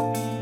Hello?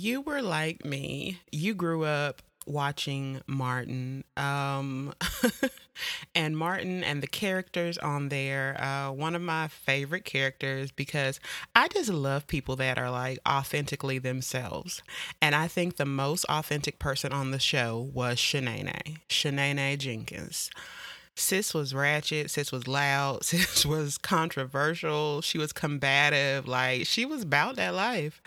You were like me, you grew up watching Martin. Um, and Martin and the characters on there, uh, one of my favorite characters because I just love people that are like authentically themselves. And I think the most authentic person on the show was Shanae, Shanae Jenkins. Sis was ratchet. Sis was loud. Sis was controversial. She was combative. Like she was about that life,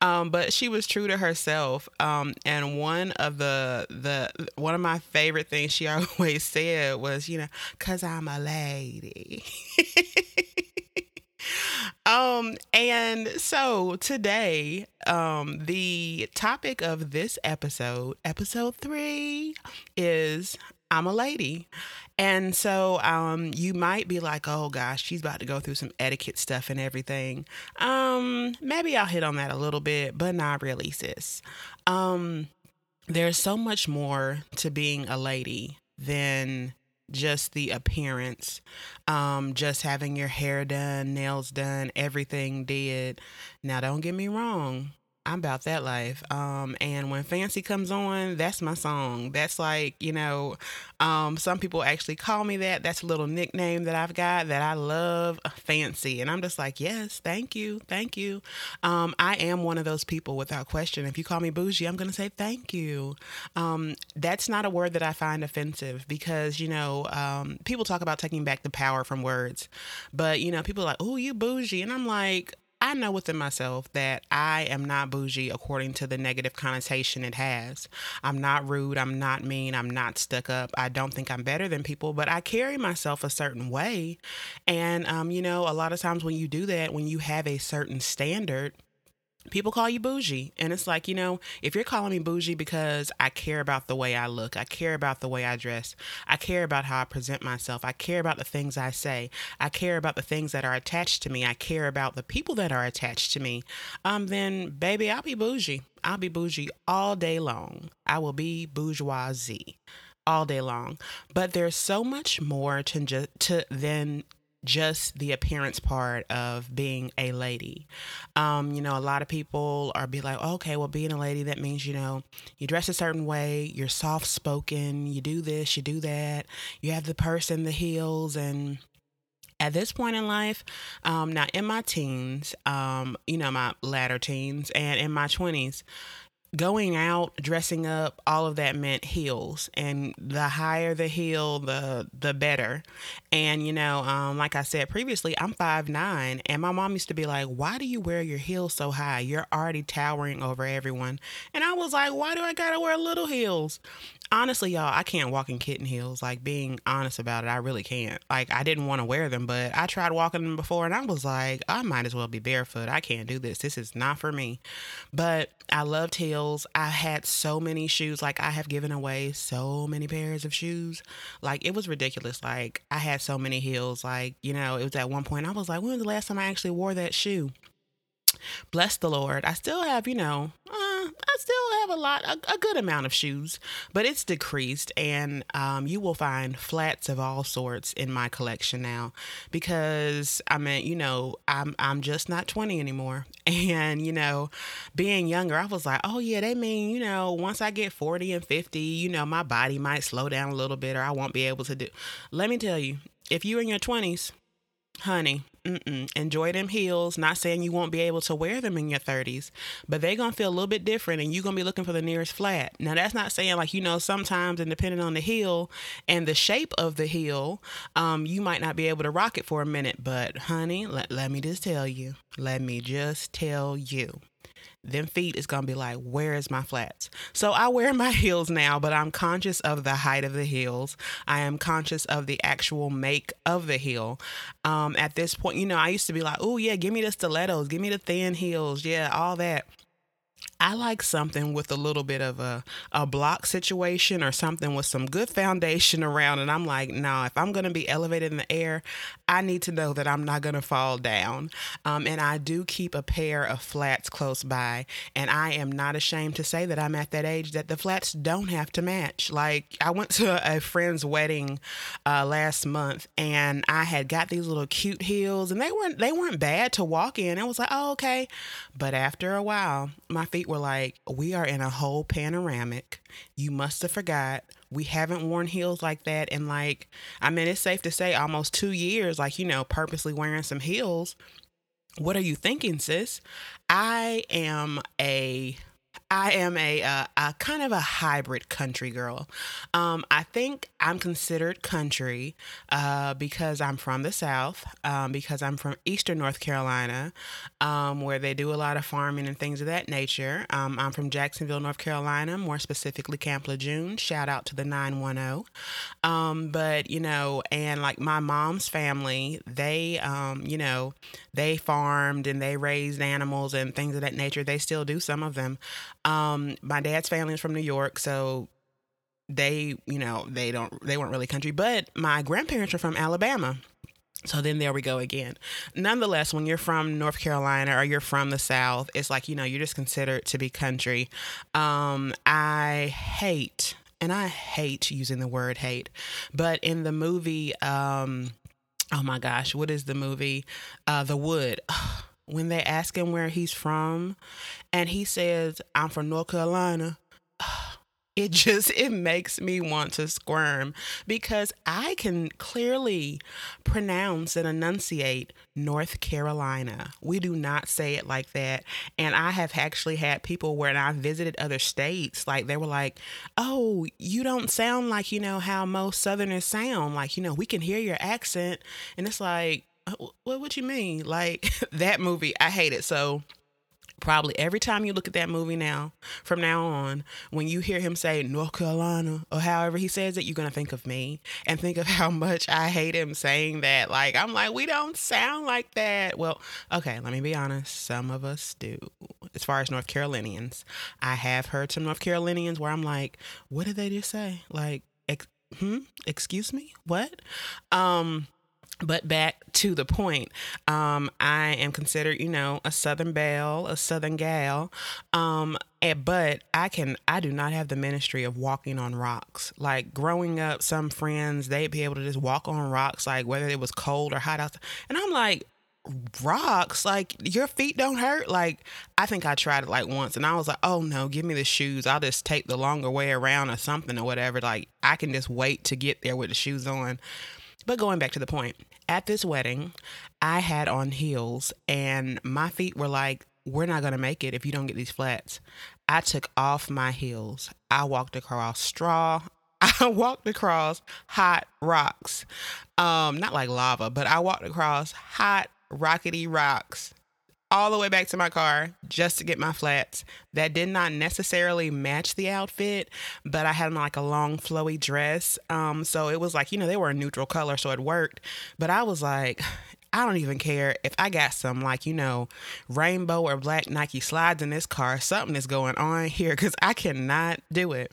um, but she was true to herself. Um, and one of the the one of my favorite things she always said was, you know, "Cause I'm a lady." um and so today um the topic of this episode episode 3 is I'm a lady. And so um, you might be like, oh gosh, she's about to go through some etiquette stuff and everything. Um, maybe I'll hit on that a little bit, but not really, sis. Um, there's so much more to being a lady than just the appearance, um, just having your hair done, nails done, everything did. Now, don't get me wrong. I'm about that life. Um, and when Fancy comes on, that's my song. That's like, you know, um, some people actually call me that. That's a little nickname that I've got that I love Fancy. And I'm just like, yes, thank you. Thank you. Um, I am one of those people without question. If you call me bougie, I'm going to say thank you. Um, that's not a word that I find offensive because, you know, um, people talk about taking back the power from words. But, you know, people are like, oh, you bougie. And I'm like, I know within myself that I am not bougie according to the negative connotation it has. I'm not rude. I'm not mean. I'm not stuck up. I don't think I'm better than people, but I carry myself a certain way. And, um, you know, a lot of times when you do that, when you have a certain standard, people call you bougie. And it's like you know if you're calling me bougie because i care about the way i look i care about the way i dress i care about how i present myself i care about the things i say i care about the things that are attached to me i care about the people that are attached to me um then baby i'll be bougie. I'll be bougie all day long. I will be bourgeoisie all day long. But there's so much more to to than just the appearance part of being a lady. Um, you know, a lot of people are be like, okay, well, being a lady, that means, you know, you dress a certain way, you're soft spoken, you do this, you do that, you have the purse and the heels and at this point in life, um, now in my teens, um, you know, my latter teens and in my 20s, going out dressing up all of that meant heels. And the higher the heel the the better. And you know um, like i said previously i'm five nine and my mom used to be like why do you wear your heels so high? You're already towering over everyone. And i was like why do i gotta wear little heels? Honestly y'all i can't walk in kitten heels. Like being honest about it i really can't. Like i didn't want to wear them but i tried walking them before and i was like i might as well be barefoot. I can't do this. This is not for me. But i loved heels I had so many shoes. Like I have given away so many pairs of shoes. Like it was ridiculous. Like I had so many heels. Like, you know, it was at one point I was like, when was the last time I actually wore that shoe? Bless the Lord, I still have, you know, uh, I still have a lot, a, a, good amount of shoes, but it's decreased. And um, you will find flats of all sorts in my collection now because I mean, you know, I'm, I'm just not 20 anymore. And, you know, being younger, I was like, oh, yeah, they mean, you know, once I get 40 and 50, you know, my body might slow down a little bit or I won't be able to do. Let me tell you, if you're in your 20s, honey, Mm-mm. enjoy them heels. Not saying you won't be able to wear them in your 30s, but they're going to feel a little bit different and you're going to be looking for the nearest flat. Now, that's not saying like, you know, sometimes and depending on the heel and the shape of the heel, um, you might not be able to rock it for a minute. But, honey, let, let me just tell you, let me just tell you them feet is gonna be like, where is my flats? So I wear my heels now, but I'm conscious of the height of the heels. I am conscious of the actual make of the heel. Um, at this point, you know, I used to be like, oh yeah, give me the stilettos, give me the thin heels, yeah, all that. I like something with a little bit of a, a block situation or something with some good foundation around. And I'm like, no, nah, if I'm going to be elevated in the air, I need to know that I'm not going to fall down. Um, and I do keep a pair of flats close by. And I am not ashamed to say that I'm at that age that the flats don't have to match. Like, I went to a friend's wedding uh, last month and I had got these little cute heels and they weren't, they weren't bad to walk in. I was like, oh, okay. But after a while, my feet were like, we are in a whole panoramic. You must have forgot. We haven't worn heels like that in like, I mean, it's safe to say almost two years, like, you know, purposely wearing some heels. What are you thinking, sis? I am a I am a, uh, a kind of a hybrid country girl. Um, I think I'm considered country uh, because I'm from the South, um, because I'm from Eastern North Carolina, um, where they do a lot of farming and things of that nature. Um, I'm from Jacksonville, North Carolina, more specifically Camp Lejeune. Shout out to the 910. Um, but, you know, and like my mom's family, they, um, you know, they farmed and they raised animals and things of that nature. They still do some of them. Um, my dad's family is from New York, so they, you know, they don't, they weren't really country. But my grandparents are from Alabama. So then there we go again. Nonetheless, when you're from North Carolina or you're from the South, it's like, you know, you're just considered to be country. Um, I hate, and I hate using the word hate, but in the movie, um, oh my gosh, what is the movie? Uh, the Wood. When they ask him where he's from and he says, I'm from North Carolina, it just it makes me want to squirm because I can clearly pronounce and enunciate North Carolina. We do not say it like that. And I have actually had people when I visited other states, like they were like, Oh, you don't sound like, you know, how most Southerners sound. Like, you know, we can hear your accent. And it's like, what what you mean? Like that movie, I hate it. So probably every time you look at that movie now, from now on, when you hear him say North Carolina or however he says it, you're gonna think of me and think of how much I hate him saying that. Like I'm like, we don't sound like that. Well, okay, let me be honest. Some of us do. As far as North Carolinians, I have heard some North Carolinians where I'm like, what did they just say? Like, ex- hmm, excuse me, what? Um but back to the point, um, I am considered, you know, a Southern belle, a Southern gal. Um, and, but I can, I do not have the ministry of walking on rocks. Like growing up, some friends, they'd be able to just walk on rocks, like whether it was cold or hot outside. And I'm like, rocks like your feet don't hurt like i think i tried it like once and i was like oh no give me the shoes i'll just take the longer way around or something or whatever like i can just wait to get there with the shoes on but going back to the point, at this wedding, I had on heels and my feet were like, we're not going to make it if you don't get these flats. I took off my heels. I walked across straw. I walked across hot rocks. Um, not like lava, but I walked across hot, rockety rocks all the way back to my car just to get my flats that did not necessarily match the outfit, but I had like a long flowy dress. Um, so it was like, you know, they were a neutral color, so it worked. But I was like, I don't even care if I got some like, you know, rainbow or black Nike slides in this car. Something is going on here because I cannot do it.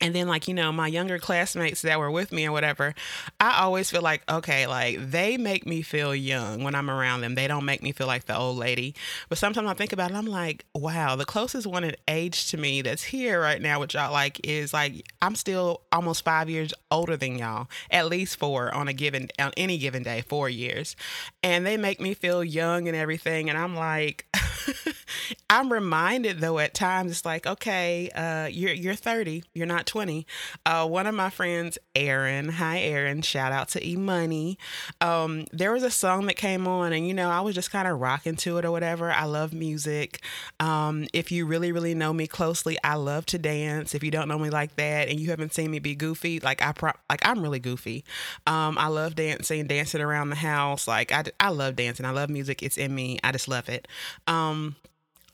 And then like you know my younger classmates that were with me or whatever i always feel like okay like they make me feel young when i'm around them. They don't make me feel like the old lady. But sometimes i think about it i'm like wow the closest one in age to me that's here right now which y'all like is like i'm still almost five years older than y'all at least four on a given on any given day four years. And they make me feel young and everything. And i'm like i'm reminded though at times it's like okay uh you're you're 30 you're not 20. Uh, one of my friends, Aaron, hi Aaron, shout out to E Money. Um, there was a song that came on, and you know, I was just kind of rocking to it or whatever. I love music. Um, if you really, really know me closely, I love to dance. If you don't know me like that, and you haven't seen me be goofy, like I pro- like I'm really goofy. Um, I love dancing, dancing around the house. Like I, I love dancing. I love music. It's in me. I just love it. Um, Um,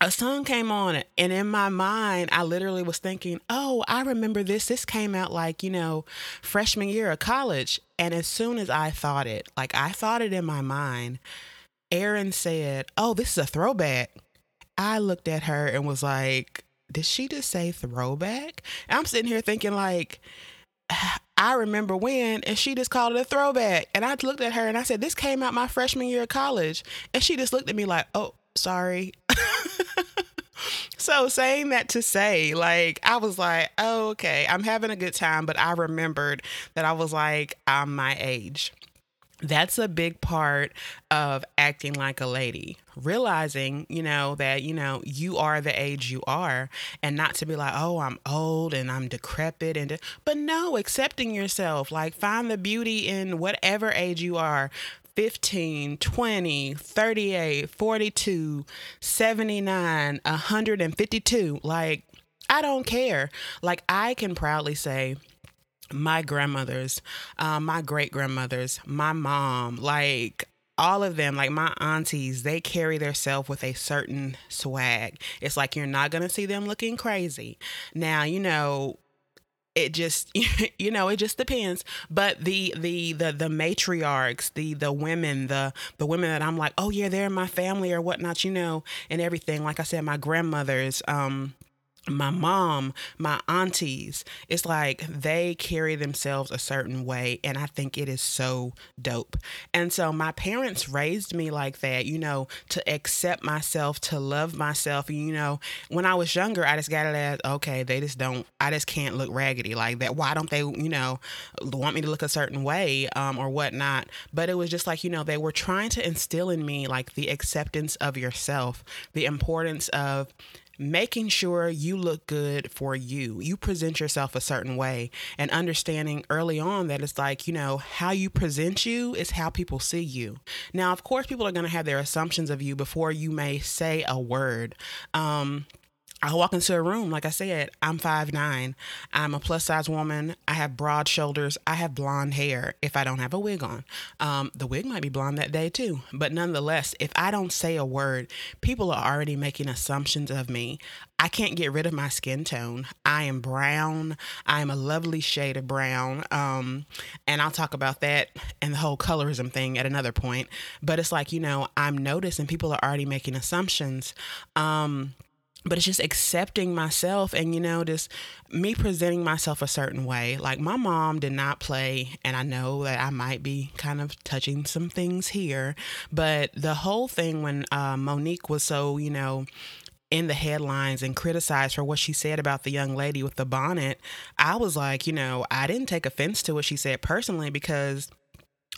a song came on and in my mind i literally was thinking oh i remember this this came out like you know freshman year of college and as soon as i thought it like i thought it in my mind aaron said oh this is a throwback i looked at her and was like did she just say throwback and i'm sitting here thinking like I remember when, and she just called it a throwback. And I looked at her and I said, This came out my freshman year of college. And she just looked at me like, Oh, sorry. so saying that to say, like, I was like, oh, okay, I'm having a good time, but I remembered that I was like, I'm my age. That's a big part of acting like a lady. Realizing, you know, that, you know, you are the age you are and not to be like, oh, I'm old and I'm decrepit and, de-. but no, accepting yourself. Like, find the beauty in whatever age you are. 15, 20, 38, 42, 79, 152. Like, I don't care. Like, I can proudly say, my grandmothers, uh, my great grandmothers, my mom, like all of them, like my aunties, they carry themselves with a certain swag. It's like you're not to see them looking crazy. Now, you know, it just you know it just depends. But the the the the matriarchs the the women the the women that i'm like oh yeah they're in my family or whatnot you know and everything. Like i said my grandmothers um my mom, my aunties, it's like they carry themselves a certain way. And I think it is so dope. And so my parents raised me like that, you know, to accept myself, to love myself. You know, when I was younger, I just got it as, okay, they just don't, I just can't look raggedy like that. Why don't they, you know, want me to look a certain way um, or whatnot? But it was just like, you know, they were trying to instill in me like the acceptance of yourself, the importance of, making sure you look good for you. You present yourself a certain way and understanding early on that it's like, you know, how you present you is how people see you. Now, of course, people are going to have their assumptions of you before you may say a word. Um, I walk into a room, like I said, I'm five nine. I'm a plus size woman. I have broad shoulders. I have blonde hair if I don't have a wig on. Um, the wig might be blonde that day too. But nonetheless, if I don't say a word, people are already making assumptions of me. I can't get rid of my skin tone. I am brown. I am a lovely shade of brown. Um, and I'll talk about that and the whole colorism thing at another point. But it's like, you know, I'm noticing people are already making assumptions. Um, but it's just accepting myself and you know just me presenting myself a certain way. Like my mom did not play and i know that i might be kind of touching some things here but the whole thing when uh, Mo'Nique was so you know in the headlines and criticized for what she said about the young lady with the bonnet i was like you know i didn't take offense to what she said personally because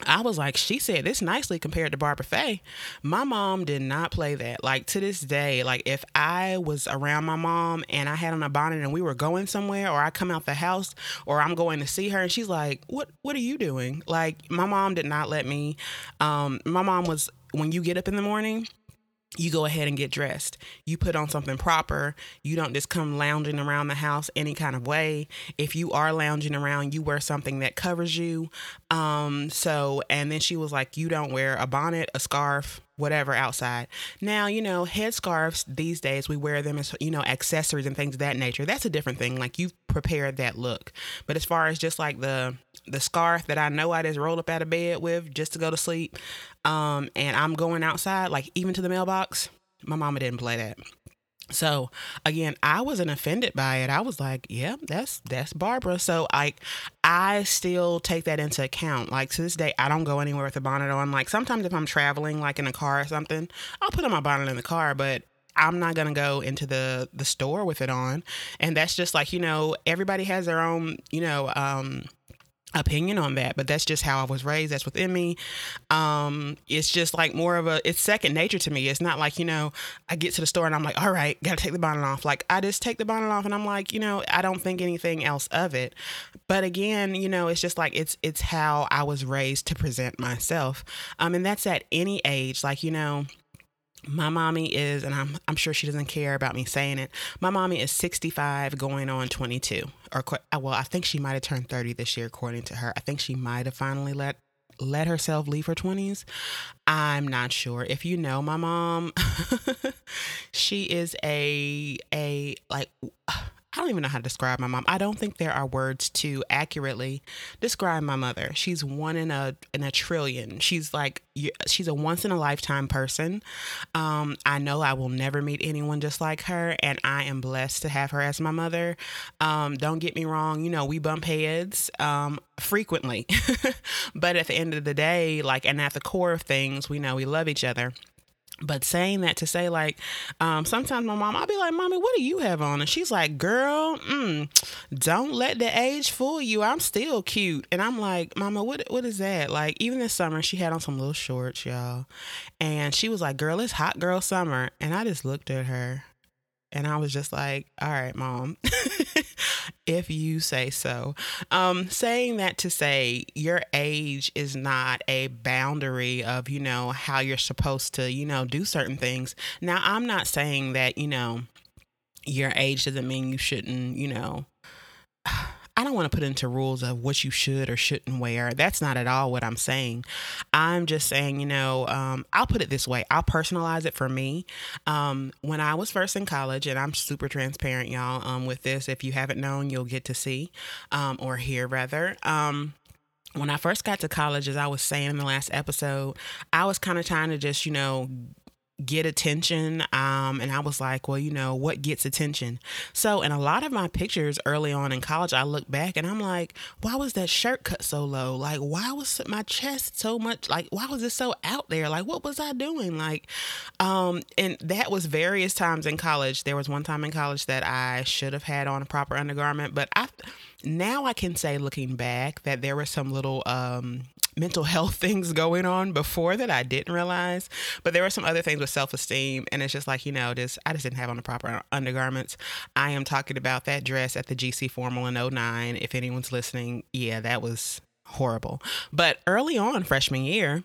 I was like, she said this nicely compared to Barbara Fay. My mom did not play that. Like to this day, like if I was around my mom and I had on a bonnet and we were going somewhere, or I come out the house, or I'm going to see her, and she's like, "What? What are you doing?" Like my mom did not let me. Um, my mom was when you get up in the morning you go ahead and get dressed. You put on something proper. You don't just come lounging around the house any kind of way. If you are lounging around, you wear something that covers you. Um, so, and then she was like, you don't wear a bonnet, a scarf, whatever outside. Now, you know, headscarves these days, we wear them as, you know, accessories and things of that nature. That's a different thing. Like you've prepared that look. But as far as just like the, the scarf that I know I just rolled up out of bed with just to go to sleep, um, and I'm going outside, like even to the mailbox, my mama didn't play that. So again, I wasn't offended by it. I was like, yeah, that's that's Barbara. So I I still take that into account. Like to this day, I don't go anywhere with a bonnet on. Like sometimes if I'm traveling, like in a car or something, I'll put on my bonnet in the car, but I'm not gonna go into the the store with it on. And that's just like, you know, everybody has their own, you know, um opinion on that but that's just how i was raised that's within me. Um it's just like more of a it's second nature to me. It's not like you know i get to the store and i'm like all right gotta take the bonnet off. Like i just take the bonnet off and i'm like you know i don't think anything else of it. But again you know it's just like it's it's how i was raised to present myself. Um and that's at any age like you know my mommy is and I'm I'm sure she doesn't care about me saying it. My mommy is 65 going on 22 or uh, well, I think she might have turned 30 this year according to her. I think she might have finally let let herself leave her 20s. I'm not sure. If you know my mom, she is a a like I don't even know how to describe my mom. I don't think there are words to accurately describe my mother. She's one in a in a trillion. She's like she's a once in a lifetime person. Um, I know I will never meet anyone just like her, and I am blessed to have her as my mother. Um, don't get me wrong. You know we bump heads um, frequently, but at the end of the day, like and at the core of things, we know we love each other but saying that to say like um, sometimes my mom i'll be like mommy what do you have on? And she's like girl mm, don't let the age fool you. I'm still cute. And i'm like mama what what is that? Like even this summer she had on some little shorts y'all. And she was like girl it's hot girl summer. And i just looked at her. And I was just like, all right, mom, if you say so. Um, saying that to say your age is not a boundary of, you know, how you're supposed to, you know, do certain things. Now, I'm not saying that, you know, your age doesn't mean you shouldn't, you know, I don't want to put into rules of what you should or shouldn't wear. That's not at all what I'm saying. I'm just saying, you know, um, I'll put it this way. I'll personalize it for me. Um, when I was first in college, and I'm super transparent, y'all, um, with this. If you haven't known, you'll get to see um, or hear rather. Um, when I first got to college, as I was saying in the last episode, I was kind of trying to just, you know, get attention. Um, and I was like, well, you know, what gets attention? So, in a lot of my pictures early on in college, I look back and I'm like, why was that shirt cut so low? Like, why was my chest so much? Like, why was it so out there? Like, what was I doing? Like, um, and that was various times in college. There was one time in college that I should have had on a proper undergarment, but I now I can say looking back that there were some little um mental health things going on before that I didn't realize. But there were some other things with self esteem. And it's just like, you know, just I just didn't have on the proper undergarments. I am talking about that dress at the GC Formal in 09. If anyone's listening, yeah, that was horrible. But early on, freshman year,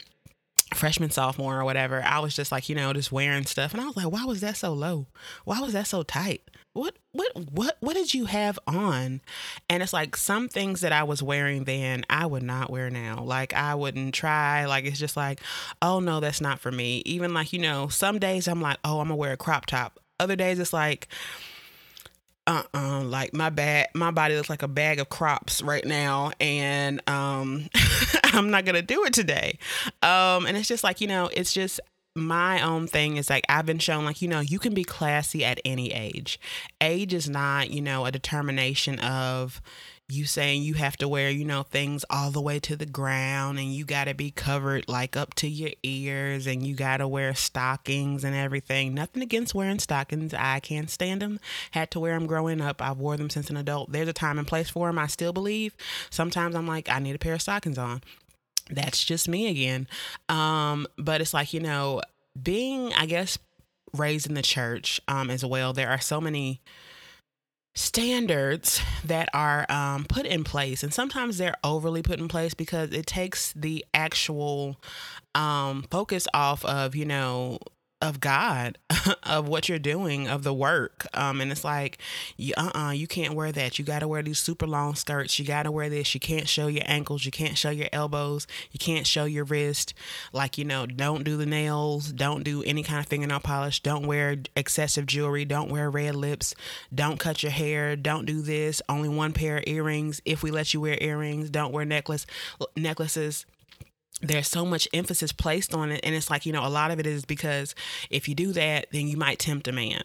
freshman sophomore or whatever i was just like you know just wearing stuff and i was like why was that so low why was that so tight what what what what did you have on? And it's like some things that i was wearing then i would not wear now. Like i wouldn't try. Like it's just like oh no that's not for me. Even like you know some days i'm like oh i'm gonna wear a crop top. Other days it's like uh-uh like my bad my body looks like a bag of crops right now and um i'm not gonna do it today. Um and it's just like you know it's just my own thing is like I've been shown like you know you can be classy at any age. Age is not, you know, a determination of you saying you have to wear, you know, things all the way to the ground and you got to be covered like up to your ears and you got to wear stockings and everything. Nothing against wearing stockings. I can't stand them. Had to wear them growing up. I've wore them since an adult. There's a time and place for them. I still believe. Sometimes I'm like, I need a pair of stockings on that's just me again. Um, but it's like, you know, being, I guess, raised in the church um, as well, there are so many standards that are um, put in place and sometimes they're overly put in place because it takes the actual um, focus off of you know of God, of what you're doing, of the work. Um, and it's like, you, uh-uh, you can't wear that. You got to wear these super long skirts. You got to wear this. You can't show your ankles. You can't show your elbows. You can't show your wrist. Like, you know, don't do the nails. Don't do any kind of fingernail polish. Don't wear excessive jewelry. Don't wear red lips. Don't cut your hair. Don't do this. Only one pair of earrings. If we let you wear earrings, don't wear necklace necklaces there's so much emphasis placed on it and it's like you know a lot of it is because if you do that then you might tempt a man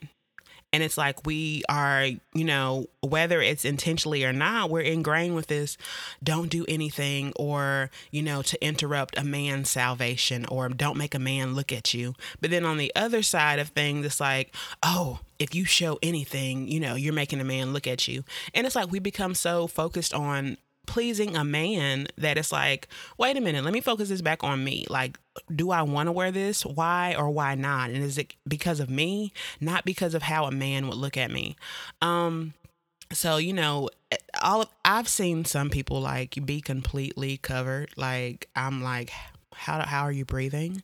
And it's like we are, you know, whether it's intentionally or not, we're ingrained with this don't do anything or, you know, to interrupt a man's salvation or don't make a man look at you. But then on the other side of things, it's like, oh, if you show anything, you know, you're making a man look at you. And it's like we become so focused on pleasing a man that it's like, wait a minute, let me focus this back on me. Like, do I want to wear this? Why or why not? And is it because of me, not because of how a man would look at me? Um, so you know, all of, I've seen some people like be completely covered. Like I'm like, how how are you breathing?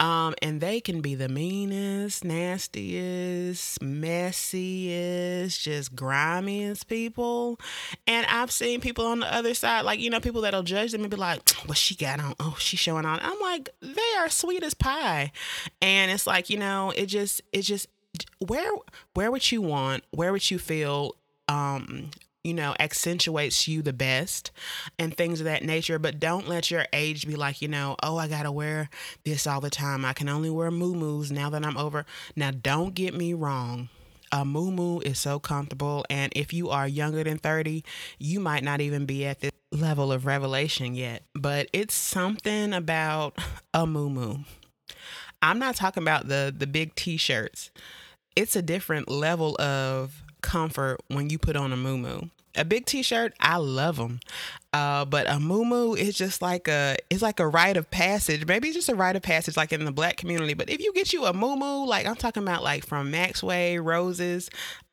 Um, and they can be the meanest, nastiest, messiest, just grimiest people. And I've seen people on the other side, like you know, people that'll judge them and be like, "What she got on? Oh, she's showing on." I'm like, they are sweet as pie, and it's like you know, it just it just where where would you want? Where would you feel? Um, you know, accentuates you the best and things of that nature. But don't let your age be like, you know, oh, I got to wear this all the time. I can only wear moo now that I'm over. Now, don't get me wrong. A moo is so comfortable. And if you are younger than 30, you might not even be at this level of revelation yet. But it's something about a moo I'm not talking about the the big t-shirts. It's a different level of comfort when you put on a moo a big t-shirt i love them uh, but a moo is just like a it's like a rite of passage. Maybe it's just a rite of passage like in the black community. But if you get you a moo like i'm talking about like from maxway roses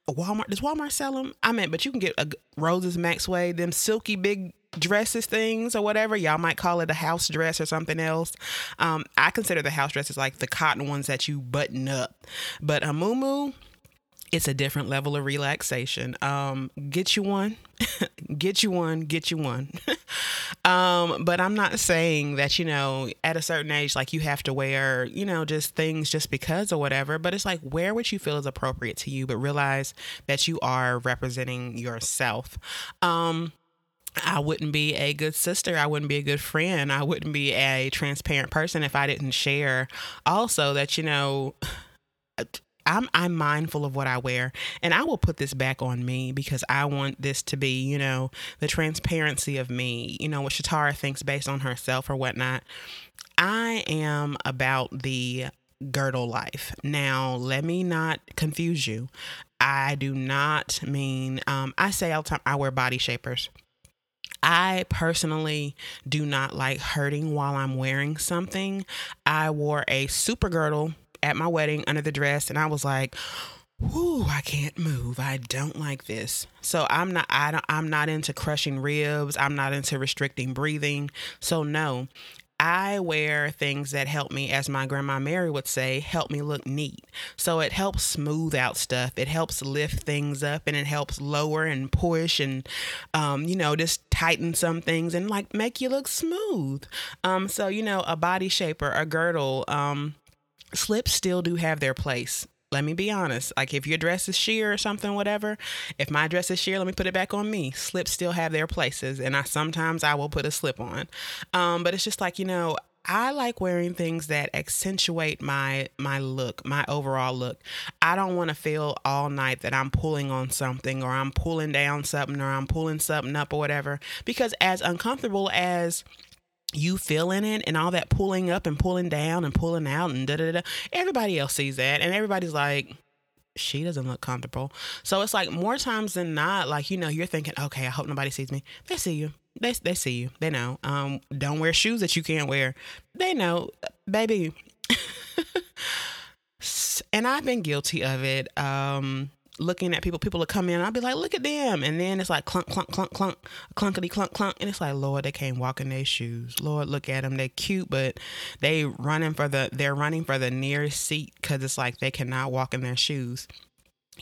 walmart does walmart sell them i meant but you can get a roses maxway them silky big dresses things or whatever. Y'all might call it a house dress or something else. Um, i consider the house dresses like the cotton ones that you button up. But a moo it's a different level of relaxation. Um, get you one, get you one, get you one. um, but I'm not saying that, you know, at a certain age, like you have to wear, you know, just things just because or whatever. But it's like wear what you feel is appropriate to you, but realize that you are representing yourself. Um, I wouldn't be a good sister. I wouldn't be a good friend. I wouldn't be a transparent person if I didn't share also that, you know, I'm I'm mindful of what I wear and I will put this back on me because I want this to be, you know, the transparency of me, you know, what Shatara thinks based on herself or whatnot. I am about the girdle life. Now, let me not confuse you. I do not mean um, I say all the time I wear body shapers. I personally do not like hurting while I'm wearing something. I wore a super girdle at my wedding under the dress and I was like, Whoo, I can't move. I don't like this. So I'm not I don't I'm not into crushing ribs. I'm not into restricting breathing. So no. I wear things that help me, as my grandma Mary would say, help me look neat. So it helps smooth out stuff. It helps lift things up and it helps lower and push and, um, you know, just tighten some things and like make you look smooth. Um, so, you know, a body shaper, a girdle, um, slips still do have their place. Let me be honest. Like if your dress is sheer or something, whatever. If my dress is sheer, let me put it back on me. Slips still have their places, and I sometimes I will put a slip on. Um, but it's just like you know, I like wearing things that accentuate my my look, my overall look. I don't want to feel all night that I'm pulling on something or I'm pulling down something or I'm pulling something up or whatever because as uncomfortable as you feeling it and all that pulling up and pulling down and pulling out and da da da. Everybody else sees that and everybody's like, she doesn't look comfortable. So it's like more times than not, like, you know, you're thinking, okay, I hope nobody sees me. They see you. They, they see you. They know. Um, don't wear shoes that you can't wear. They know, baby. and I've been guilty of it. Um, looking at people. People will come in, I'll be like, look at them. And then it's like clunk, clunk, clunk, clunk, clunkety, clunk, clunk. And it's like, Lord, they can't walk in their shoes. Lord, look at them. They're cute, but they running for the, they're running for the nearest seat because it's like they cannot walk in their shoes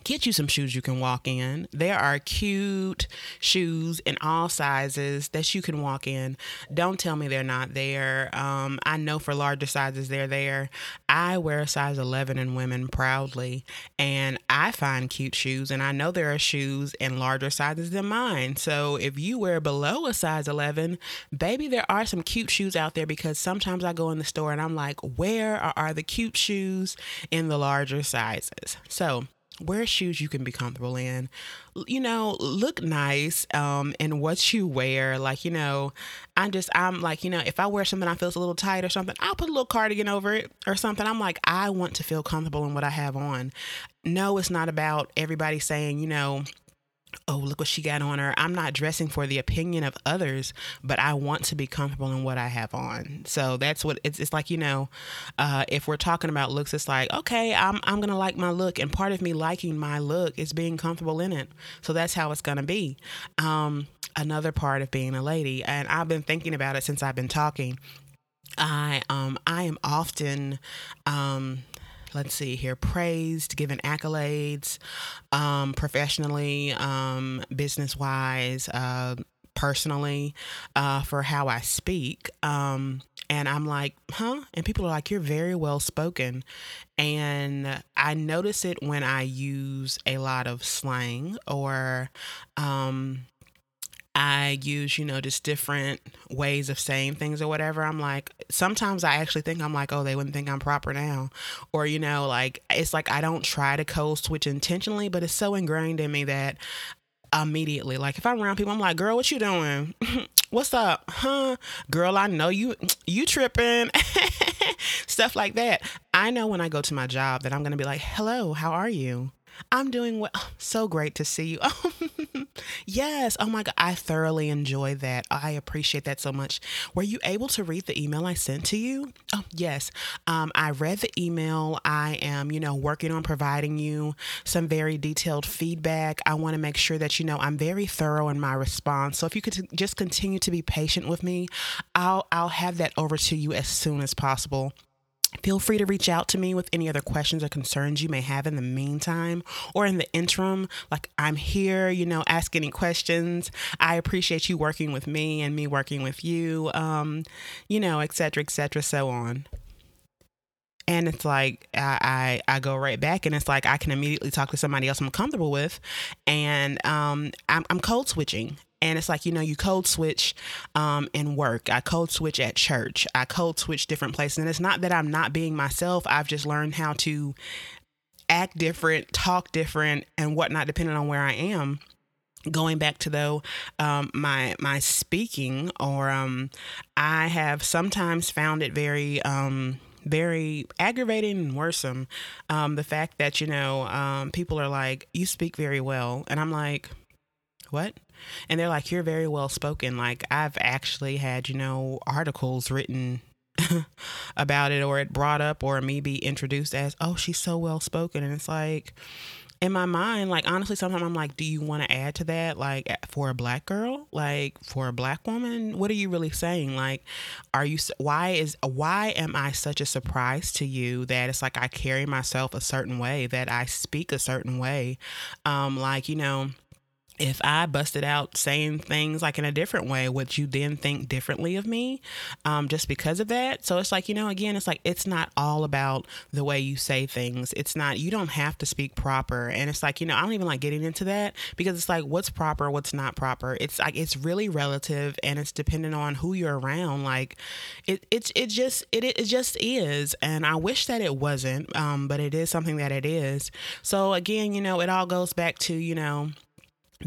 get you some shoes you can walk in. There are cute shoes in all sizes that you can walk in. Don't tell me they're not there. Um, I know for larger sizes they're there. I wear a size 11 in women proudly, and I find cute shoes, and I know there are shoes in larger sizes than mine. So if you wear below a size 11, baby, there are some cute shoes out there because sometimes I go in the store and I'm like, where are, are the cute shoes in the larger sizes? So wear shoes you can be comfortable in. You know look nice um and what you wear. Like you know i'm just i'm like you know if i wear something i feels a little tight or something i'll put a little cardigan over it or something. I'm like i want to feel comfortable in what i have on. No it's not about everybody saying you know oh, look what she got on her. I'm not dressing for the opinion of others, but I want to be comfortable in what I have on. So that's what it's, it's like, you know, uh, if we're talking about looks, it's like, okay, I'm, I'm going to like my look. And part of me liking my look is being comfortable in it. So that's how it's going to be. Um, another part of being a lady, and I've been thinking about it since I've been talking. I um I am often um let's see here, praised, given accolades, um, professionally, um, business wise, uh, personally, uh, for how I speak. Um, and I'm like, huh? And people are like, you're very well spoken. And I notice it when I use a lot of slang or, um, I use, you know, just different ways of saying things or whatever. I'm like, sometimes I actually think I'm like, oh, they wouldn't think I'm proper now. Or, you know, like, it's like I don't try to code switch intentionally, but it's so ingrained in me that immediately, like, if I'm around people, I'm like, girl, what you doing? What's up? Huh? Girl, I know you, you tripping. Stuff like that. I know when I go to my job that I'm going to be like, hello, how are you? I'm doing well. So great to see you. yes. Oh my God. I thoroughly enjoy that. I appreciate that so much. Were you able to read the email I sent to you? Oh, yes. Um, I read the email. I am, you know, working on providing you some very detailed feedback. I want to make sure that, you know, I'm very thorough in my response. So if you could just continue to be patient with me, I'll, I'll have that over to you as soon as possible. Feel free to reach out to me with any other questions or concerns you may have in the meantime or in the interim. Like, I'm here, you know, ask any questions. I appreciate you working with me and me working with you, um, you know, et cetera, et cetera, so on. And it's like I, I, I go right back, and it's like I can immediately talk to somebody else I'm comfortable with, and um, I'm, I'm code switching and it's like, you know, you code switch um, in work. I code switch at church. I code switch different places. And it's not that I'm not being myself. I've just learned how to act different, talk different, and whatnot, depending on where I am going back to though um, my my speaking or um, i have sometimes found it very um, very aggravating and worrisome um, the fact that you know um, people are like you speak very well and i'm like what and they're like, you're very well spoken. Like, I've actually had, you know, articles written about it or it brought up or me be introduced as, oh, she's so well spoken. And it's like, in my mind, like honestly, sometimes I'm like, do you want to add to that? Like for a black girl, like for a black woman, what are you really saying? Like, are you, why is, why am I such a surprise to you that it's like I carry myself a certain way, that I speak a certain way? Um, like, you know, if I busted out saying things like in a different way, would you then think differently of me um, just because of that? So it's like, you know, again, it's like, it's not all about the way you say things. It's not, you don't have to speak proper. And it's like, you know, I don't even like getting into that because it's like, what's proper, what's not proper. It's like, it's really relative and it's dependent on who you're around. Like, it, it, it just, it, it just is. And I wish that it wasn't, um, but it is something that it is. So again, you know, it all goes back to, you know,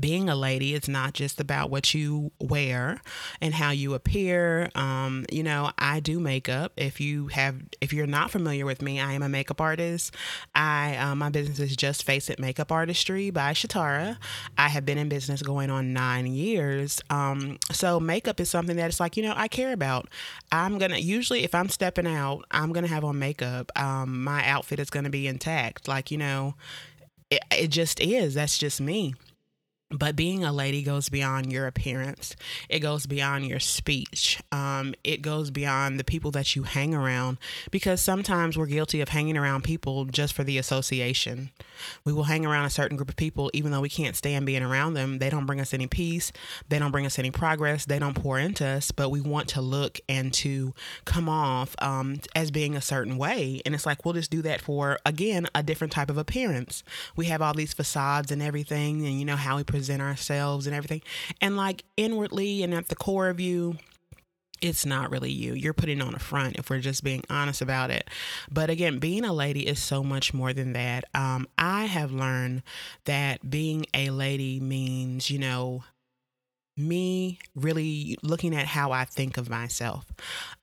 being a lady it's not just about what you wear and how you appear. Um, you know i do makeup. If you have if you're not familiar with me i am a makeup artist. I um, my business is just face it makeup artistry by shatara. I have been in business going on nine years. Um, so makeup is something that it's like you know i care about. I'm gonna usually if i'm stepping out i'm gonna have on makeup. Um, my outfit is gonna be intact. Like you know it, it just is. That's just me but being a lady goes beyond your appearance. It goes beyond your speech. Um, it goes beyond the people that you hang around because sometimes we're guilty of hanging around people just for the association. We will hang around a certain group of people even though we can't stand being around them. They don't bring us any peace. They don't bring us any progress. They don't pour into us, but we want to look and to come off um, as being a certain way. And it's like, we'll just do that for, again, a different type of appearance. We have all these facades and everything, and you know how we ourselves and everything. And like inwardly and at the core of you, it's not really you. You're putting on a front if we're just being honest about it. But again, being a lady is so much more than that. Um, I have learned that being a lady means, you know, me really looking at how I think of myself,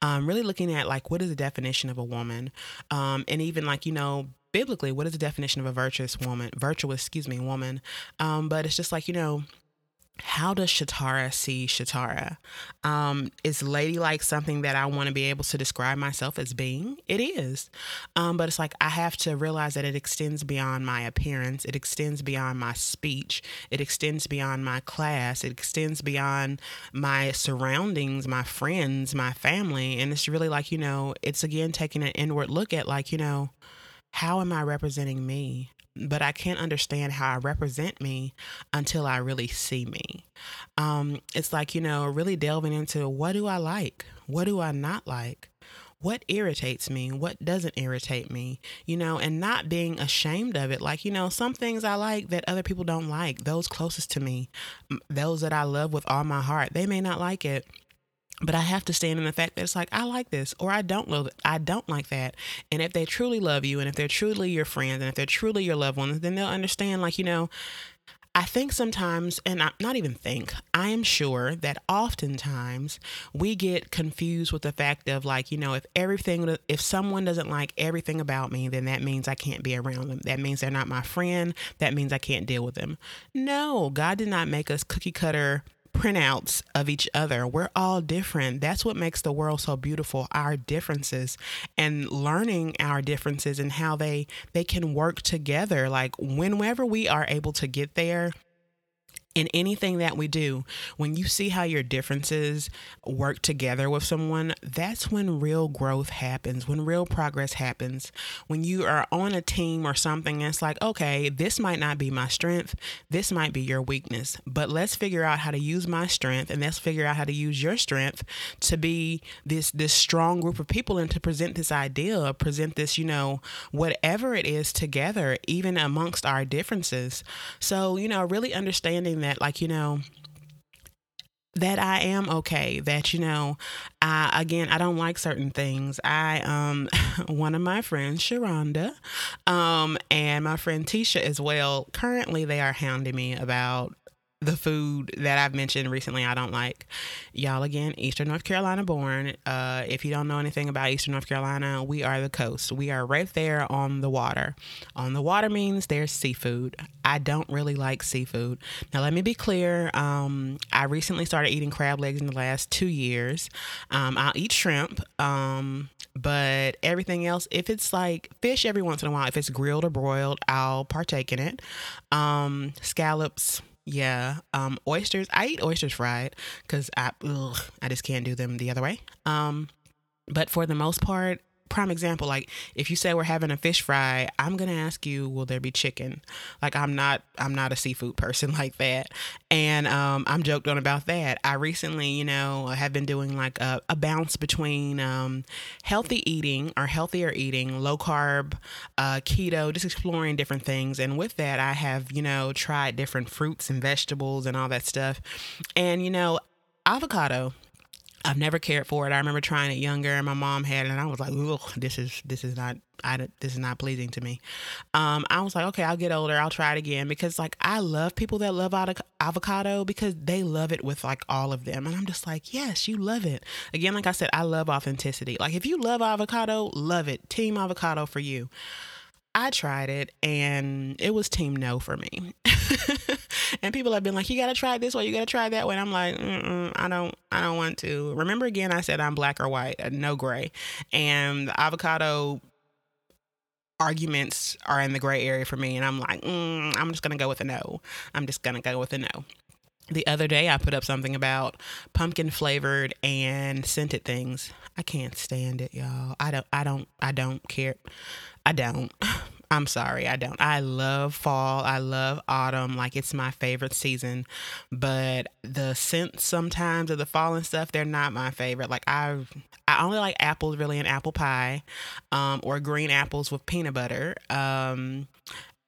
um, really looking at like what is the definition of a woman, um, and even like you know biblically what is the definition of a virtuous woman, virtuous excuse me woman, um, but it's just like you know how does Shatara see Shatara? Um, is ladylike something that I want to be able to describe myself as being? It is. Um, but it's like I have to realize that it extends beyond my appearance, it extends beyond my speech, it extends beyond my class, it extends beyond my surroundings, my friends, my family. And it's really like, you know, it's again taking an inward look at, like, you know, how am I representing me? but I can't understand how I represent me until I really see me. Um, it's like, you know, really delving into what do I like? What do I not like? What irritates me? What doesn't irritate me? You know, and not being ashamed of it. Like, you know, some things I like that other people don't like, those closest to me, those that I love with all my heart, they may not like it but I have to stand in the fact that it's like I like this or I don't love. I don't like that. And if they truly love you and if they're truly your friends and if they're truly your loved ones, then they'll understand like, you know, I think sometimes, and I, not even think, I am sure that oftentimes we get confused with the fact of like, you know, if everything, if someone doesn't like everything about me, then that means I can't be around them. That means they're not my friend. That means I can't deal with them. No, God did not make us cookie cutter printouts of each other. We're all different. That's what makes the world so beautiful, our differences and learning our differences and how they they can work together. Like whenever we are able to get there, in anything that we do, when you see how your differences work together with someone, that's when real growth happens, when real progress happens. When you are on a team or something, it's like, okay, this might not be my strength, this might be your weakness, but let's figure out how to use my strength and let's figure out how to use your strength to be this this strong group of people and to present this idea, present this, you know, whatever it is together, even amongst our differences. So, you know, really understanding that, like, you know, that I am okay. That you know, I again I don't like certain things. I um one of my friends, Sharonda, um, and my friend Tisha as well. Currently, they are hounding me about the food that I've mentioned recently I don't like. Y'all again, Eastern North Carolina born. Uh, if you don't know anything about Eastern North Carolina, we are the coast. We are right there on the water. On the water means there's seafood. I don't really like seafood. Now let me be clear. Um, I recently started eating crab legs in the last two years. Um, I'll eat shrimp. Um, but everything else, if it's like fish every once in a while, if it's grilled or broiled, I'll partake in it. Um, scallops yeah, um, oysters. I eat oysters fried because I ugh, I just can't do them the other way. Um, but for the most part, prime example, like if you say we're having a fish fry, I'm gonna ask you, will there be chicken? Like I'm not I'm not a seafood person like that. And um, I'm joked on about that. I recently, you know, have been doing like a, a bounce between um, healthy eating or healthier eating, low carb, uh, keto, just exploring different things. And with that, I have, you know, tried different fruits and vegetables and all that stuff. And, you know, avocado I've never cared for it. I remember trying it younger, and my mom had it, and I was like, "Ugh, this is this is not I this is not pleasing to me." Um, I was like, "Okay, I'll get older. I'll try it again." Because like I love people that love avocado because they love it with like all of them, and I'm just like, "Yes, you love it." Again, like I said, I love authenticity. Like if you love avocado, love it. Team avocado for you. I tried it and it was team no for me. and people have been like, "You got to try this way. You got to try that way." And I'm like, "I don't. I don't want to." Remember again, I said I'm black or white, uh, no gray, and the avocado arguments are in the gray area for me. And I'm like, mm, I'm just gonna go with a no. I'm just gonna go with a no. The other day, I put up something about pumpkin flavored and scented things. I can't stand it, y'all. I don't. I don't. I don't care. I don't. I'm sorry, I don't. I love fall. I love autumn. Like it's my favorite season. But the scents sometimes of the fall and stuff, they're not my favorite. Like I I only like apples really in apple pie, um, or green apples with peanut butter. Um,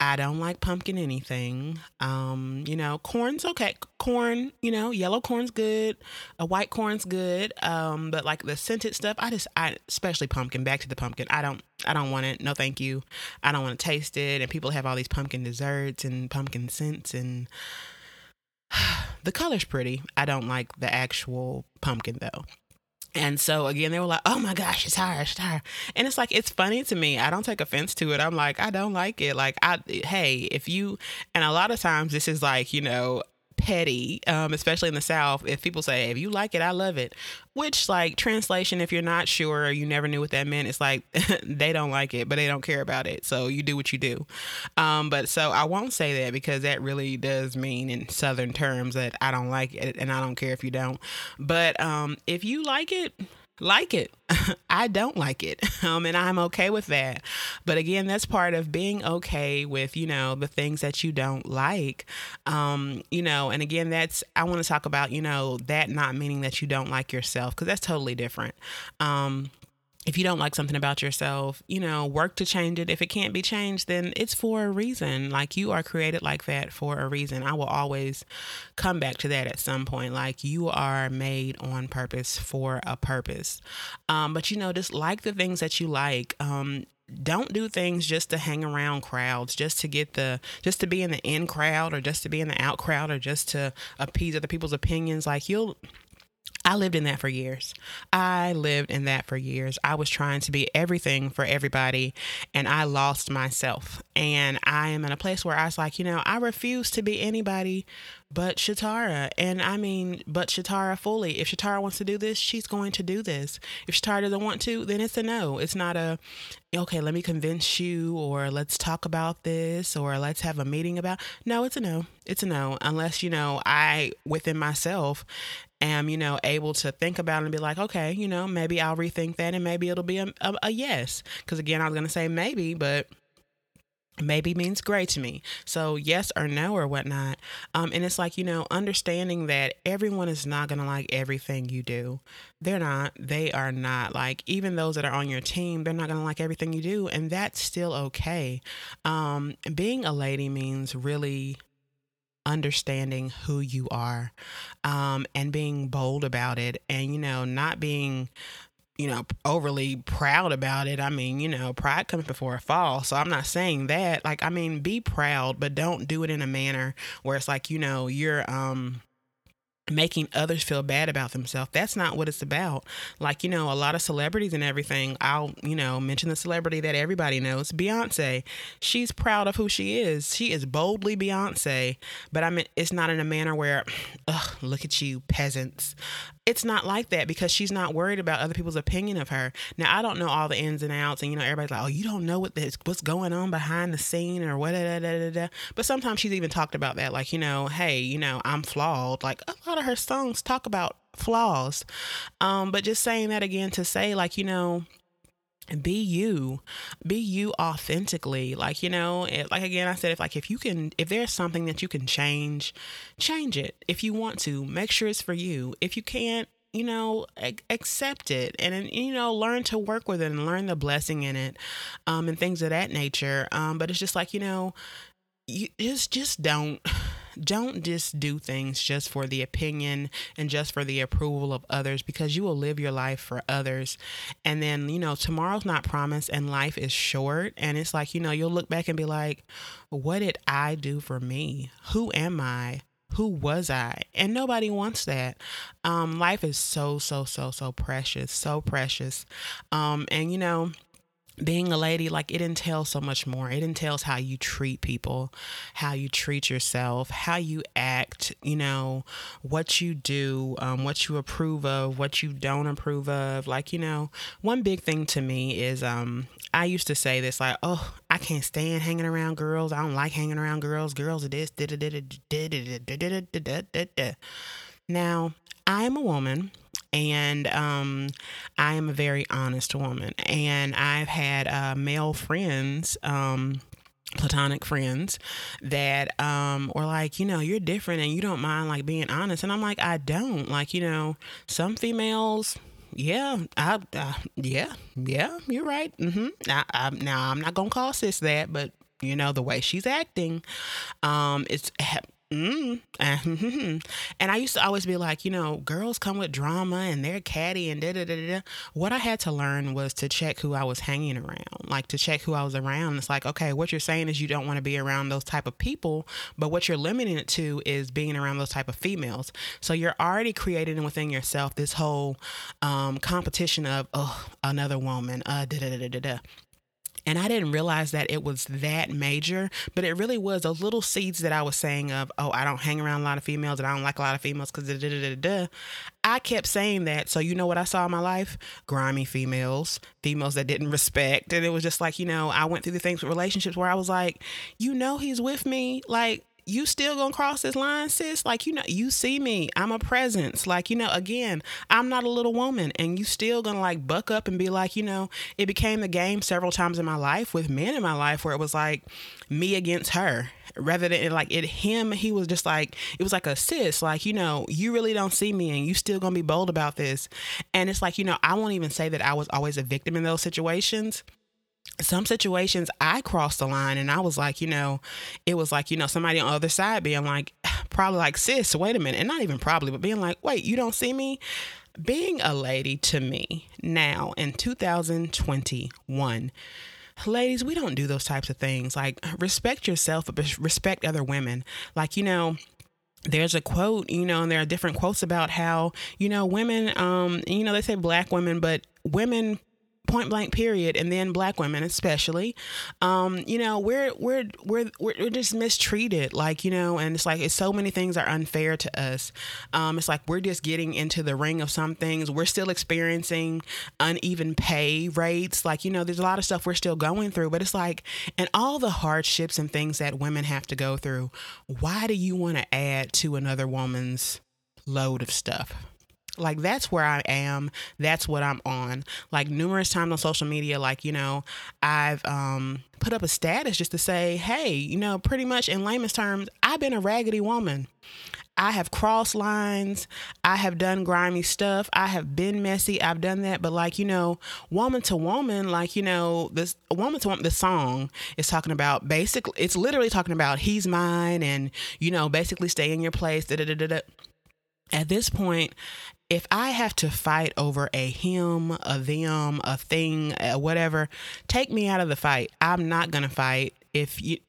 I don't like pumpkin anything. Um, you know, corn's okay. Corn, you know, yellow corn's good. A white corn's good. Um, but like the scented stuff, I just I especially pumpkin, back to the pumpkin. I don't I don't want it. No thank you. I don't want to taste it. And people have all these pumpkin desserts and pumpkin scents and the color's pretty. I don't like the actual pumpkin though. And so again, they were like, "Oh my gosh, it's hard, it's hard," and it's like it's funny to me. I don't take offense to it. I'm like, I don't like it. Like, I hey, if you, and a lot of times this is like, you know, petty, um, especially in the South. If people say, if you like it, I love it, which, like, translation, if you're not sure or you never knew what that meant, it's like they don't like it, but they don't care about it. So you do what you do. Um, but so I won't say that because that really does mean in Southern terms that I don't like it and I don't care if you don't. But um, if you like it, like it. I don't like it. Um, and I'm okay with that. But again, that's part of being okay with, you know, the things that you don't like. Um, you know, and again, that's, I want to talk about, you know, that not meaning that you don't like yourself because that's totally different. Um, if you don't like something about yourself, you know, work to change it. If it can't be changed, then it's for a reason. Like you are created like that for a reason. I will always come back to that at some point. Like you are made on purpose for a purpose. Um, but you know, just like the things that you like. Um, don't do things just to hang around crowds just to get the just to be in the in crowd or just to be in the out crowd or just to appease other people's opinions like you'll I lived in that for years. I lived in that for years. I was trying to be everything for everybody and I lost myself. And I am in a place where I was like, you know, I refuse to be anybody but Shatara. And I mean, but Shatara fully. If Shatara wants to do this, she's going to do this. If Shatara doesn't want to, then it's a no. It's not a, okay, let me convince you or let's talk about this or let's have a meeting about. No, it's a no. It's a no. Unless, you know, I within myself am, you know, able to think about it and be like, okay, you know, maybe I'll rethink that and maybe it'll be a, a, a yes. Because again, I was going to say maybe, but maybe means gray to me. So yes or no or whatnot. Um, and it's like, you know, understanding that everyone is not going to like everything you do. They're not. They are not. Like, even those that are on your team, they're not going to like everything you do. And that's still okay. Um, being a lady means really understanding who you are um, and being bold about it and you know not being you know overly proud about it. I mean you know pride comes before a fall so i'm not saying that. Like i mean be proud but don't do it in a manner where it's like you know you're um making others feel bad about themselves. That's not what it's about. Like, you know, a lot of celebrities and everything, I'll, you know, mention the celebrity that everybody knows, Beyonce. She's proud of who she is. She is boldly Beyonce, but I mean, it's not in a manner where, ugh, look at you, peasants. It's not like that because she's not worried about other people's opinion of her. Now, I don't know all the ins and outs, and you know, everybody's like, "Oh, you don't know what this, what's going on behind the scene or what." But sometimes she's even talked about that, like, you know, hey, you know, I'm flawed. Like lot of her songs talk about flaws, um, but just saying that again to say, like, you know, be you be you authentically. Like you know it, like again i said if like if you can if there's something that you can change change it. If you want to make sure it's for you. If you can't you know accept it and you know learn to work with it and learn the blessing in it um and things of that nature. Um but it's just like you know you just just don't don't just do things just for the opinion and just for the approval of others because you will live your life for others. And then, you know, tomorrow's not promised and life is short. And it's like, you know, you'll look back and be like, what did I do for me? Who am I? Who was I? And nobody wants that. Um, life is so, so, so, so precious, so precious. Um, and, you know, being a lady like it entails so much more it entails how you treat people how you treat yourself how you act you know what you do um, what you approve of what you don't approve of like you know one big thing to me is um i used to say this like oh i can't stand hanging around girls i don't like hanging around girls girls are this now i'm a woman and um, I am a very honest woman. And I've had uh, male friends. Um, platonic friends that um were like you know you're different and you don't mind like being honest and i'm like i don't like you know some females yeah, I, uh, yeah, yeah, you're right. Mm-hmm. I, I, now I'm not gonna call sis that, but you know, the way she's acting, um, it's Mm, and I used to always be like, you know, girls come with drama and they're catty and da da da da. What I had to learn was to check who I was hanging around, like to check who I was around. It's like, okay, what you're saying is you don't want to be around those type of people, but what you're limiting it to is being around those type of females. So you're already creating within yourself this whole um, competition of, oh, another woman, uh, da da da da da. And I didn't realize that it was that major, but it really was those little seeds that I was saying of, oh, I don't hang around a lot of females and I don't like a lot of females because da da da da. I kept saying that. So, you know what I saw in my life? Grimy females, females that didn't respect. And it was just like, you know, I went through the things with relationships where I was like, you know, he's with me. Like, you still gonna cross this line, sis? Like, you know, you see me, I'm a presence. Like, you know, again, I'm not a little woman, and you still gonna like buck up and be like, you know, it became a game several times in my life with men in my life where it was like me against her rather than like it him he was just like it was like a sis like you know you really don't see me and you still gonna be bold about this and it's like you know i won't even say that i was always a victim in those situations some situations I crossed the line and I was like, you know, it was like, you know, somebody on the other side being like, probably like, sis, wait a minute. And not even probably, but being like, wait, you don't see me? Being a lady to me now in 2021, ladies, we don't do those types of things. Like, respect yourself, but respect other women. Like, you know, there's a quote, you know, and there are different quotes about how, you know, women, um, you know, they say black women, but women point blank period and then black women especially um you know we're we're we're we're just mistreated like you know and it's like it's so many things are unfair to us. Um it's like we're just getting into the ring of some things. We're still experiencing uneven pay rates. Like you know there's a lot of stuff we're still going through but it's like and all the hardships and things that women have to go through why do you want to add to another woman's load of stuff like that's where I am. That's what I'm on. Like numerous times on social media, like, you know, I've um put up a status just to say, hey, you know, pretty much in layman's terms, I've been a raggedy woman. I have crossed lines. I have done grimy stuff. I have been messy. I've done that. But like, you know, woman to woman, like, you know, this woman to woman, the song is talking about basically, it's literally talking about he's mine and, you know, basically stay in your place. Da, da, da, da. At this point, if I have to fight over a him, a them, a thing, a whatever, take me out of the fight. I'm not going to fight. If you,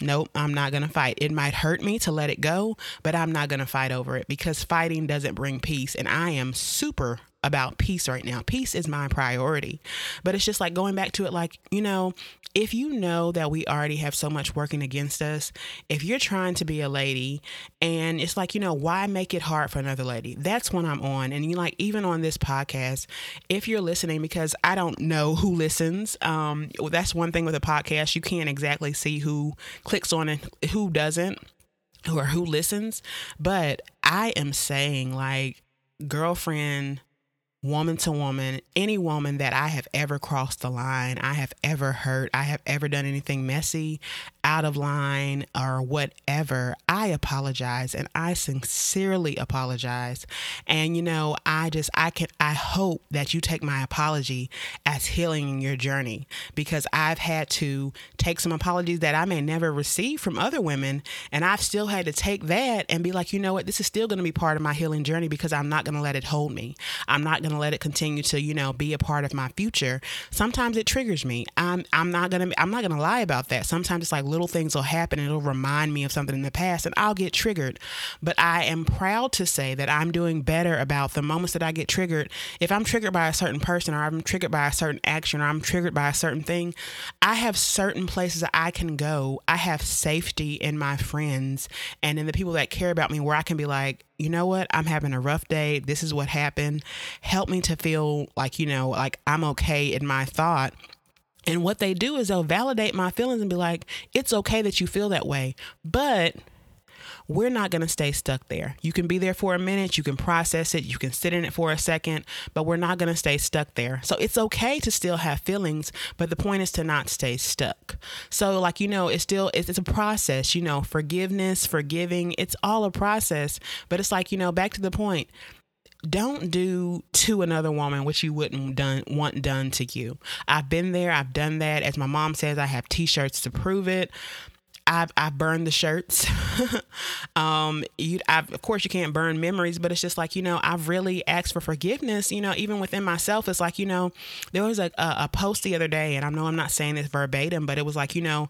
nope, I'm not going to fight. It might hurt me to let it go, but I'm not going to fight over it because fighting doesn't bring peace. And I am super about peace right now. Peace is my priority. But it's just like going back to it, like, you know, if you know that we already have so much working against us, if you're trying to be a lady and it's like, you know, why make it hard for another lady? That's when I'm on. And you like, even on this podcast, if you're listening, because I don't know who listens, um, that's one thing with a podcast, you can't exactly see who clicks on it, who doesn't or who listens. But I am saying, like, girlfriend, woman to woman, any woman that I have ever crossed the line, I have ever hurt, I have ever done anything messy, out of line, or whatever, I apologize and I sincerely apologize. And you know, I just I can I hope that you take my apology as healing in your journey because I've had to take some apologies that I may never receive from other women and I've still had to take that and be like, you know what, this is still going to be part of my healing journey because I'm not going to let it hold me. I'm not going to let it continue to, you know, be a part of my future. Sometimes it triggers me. I'm I'm not going to I'm not going to lie about that. Sometimes it's like little things will happen and it'll remind me of something in the past and I'll get triggered. But I am proud to say that I'm doing better about the moments that I get triggered. If I'm triggered by a certain person or I'm triggered by a certain action or I'm triggered by a certain thing, I have certain places that I can go. I have safety in my friends and in the people that care about me where I can be like, you know what? I'm having a rough day. This is what happened. Help me to feel like, you know, like I'm okay in my thought. And what they do is they'll validate my feelings and be like, it's okay that you feel that way. But we're not going to stay stuck there. You can be there for a minute, you can process it, you can sit in it for a second, but we're not going to stay stuck there. So it's okay to still have feelings, but the point is to not stay stuck. So like you know, it's still it's, it's a process, you know, forgiveness, forgiving, it's all a process, but it's like, you know, back to the point don't do to another woman what you wouldn't done want done to you. I've been there, I've done that. As my mom says, I have t-shirts to prove it. I've I burned the shirts. um, you, I've, of course, you can't burn memories, but it's just like you know, I've really asked for forgiveness. You know, even within myself, it's like you know, there was a, a, a post the other day, and I know I'm not saying this verbatim, but it was like you know,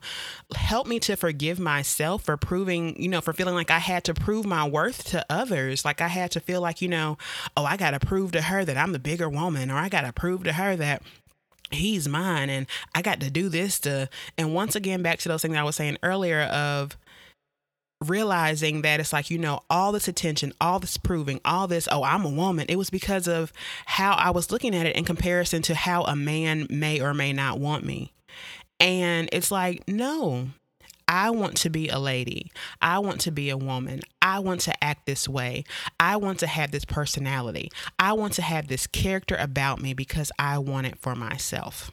help me to forgive myself for proving, you know, for feeling like I had to prove my worth to others, like I had to feel like you know, oh, I got to prove to her that I'm the bigger woman, or I got to prove to her that he's mine and I got to do this to and once again back to those things I was saying earlier of realizing that it's like you know all this attention all this proving all this oh i'm a woman. It was because of how i was looking at it in comparison to how a man may or may not want me. And it's like no I want to be a lady. I want to be a woman. I want to act this way. I want to have this personality. I want to have this character about me because I want it for myself.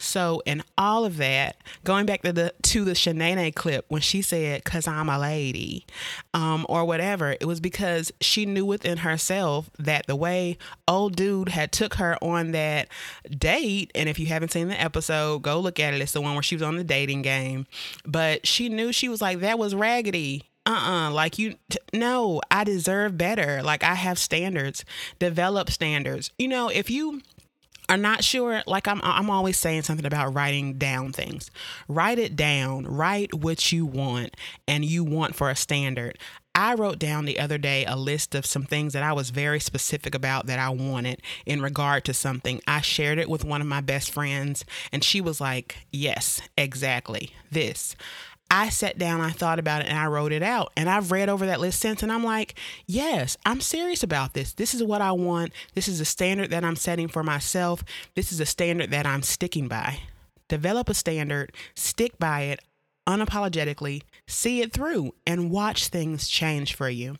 So, in all of that, going back to the to the Shanae clip when she said "cause I'm a lady," um, or whatever, it was because she knew within herself that the way old dude had took her on that date, and if you haven't seen the episode, go look at it. It's the one where she was on the dating game, but she knew she was like that was raggedy. Uh-uh like you t- no i deserve better. Like i have standards develop standards. You know if you are not sure, like I'm I'm always saying something about writing down things. Write it down. Write what you want and you want for a standard. I wrote down the other day a list of some things that I was very specific about that I wanted in regard to something. I shared it with one of my best friends, and she was like, Yes, exactly. This. I sat down, I thought about it, and I wrote it out. And I've read over that list since, and I'm like, yes, I'm serious about this. This is what I want. This is a standard that I'm setting for myself. This is a standard that I'm sticking by. Develop a standard, stick by it unapologetically, see it through, and watch things change for you.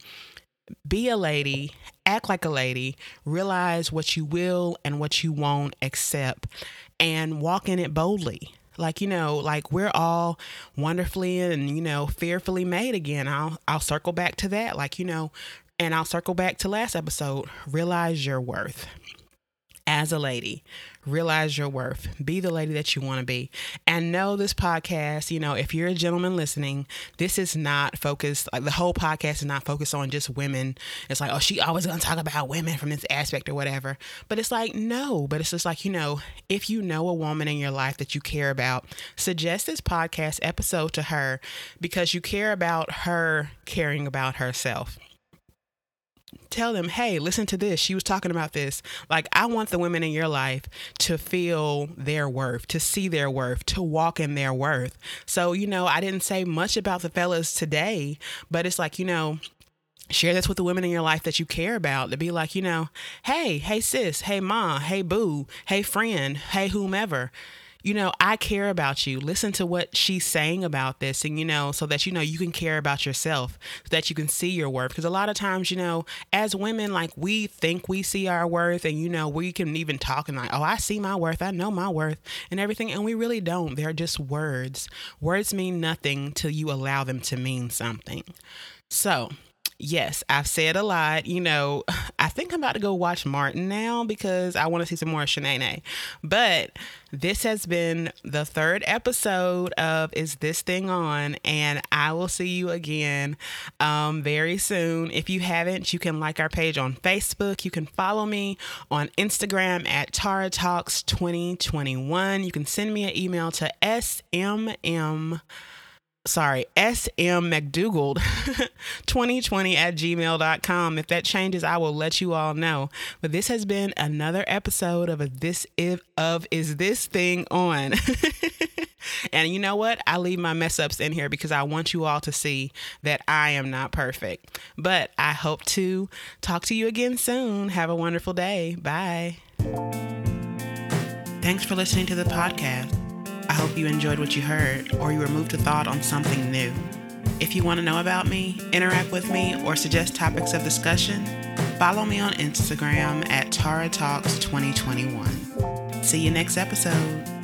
Be a lady, act like a lady, realize what you will and what you won't accept, and walk in it boldly like, you know, like we're all wonderfully and, you know, fearfully made again. I'll I'll circle back to that. Like, you know, and I'll circle back to last episode. Realize your worth as a lady. Realize your worth. Be the lady that you want to be. And know this podcast, you know, if you're a gentleman listening, this is not focused, like the whole podcast is not focused on just women. It's like, oh, she always going to talk about women from this aspect or whatever. But it's like, no, but it's just like, you know, if you know a woman in your life that you care about, suggest this podcast episode to her because you care about her caring about herself tell them, hey, listen to this. She was talking about this. Like, I want the women in your life to feel their worth, to see their worth, to walk in their worth. So, you know, I didn't say much about the fellas today, but it's like, you know, share this with the women in your life that you care about to be like, you know, hey, hey, sis, hey, ma, hey, boo, hey, friend, hey, whomever you know, I care about you. Listen to what she's saying about this, and you know, so that you know you can care about yourself, so that you can see your worth. Because a lot of times, you know, as women, like we think we see our worth, and you know, we can even talk and like, oh, I see my worth, I know my worth, and everything, and we really don't. They're just words. Words mean nothing till you allow them to mean something. So, yes, I've said a lot. You know, I think I'm about to go watch Martin now because I want to see some more Shanae. But this has been the third episode of Is This Thing On? And I will see you again um, very soon. If you haven't, you can like our page on Facebook. You can follow me on Instagram at Tara Talks 2021. You can send me an email to smm sorry, SM smmcdougald 2020 at gmail.com. If that changes, I will let you all know. But this has been another episode of this if of is this thing on. and you know what? I leave my mess ups in here because I want you all to see that I am not perfect. But I hope to talk to you again soon. Have a wonderful day. Bye. Thanks for listening to the podcast. I hope you enjoyed what you heard or you were moved to thought on something new. If you want to know about me, interact with me, or suggest topics of discussion, follow me on Instagram at Tara Talks 2021. See you next episode.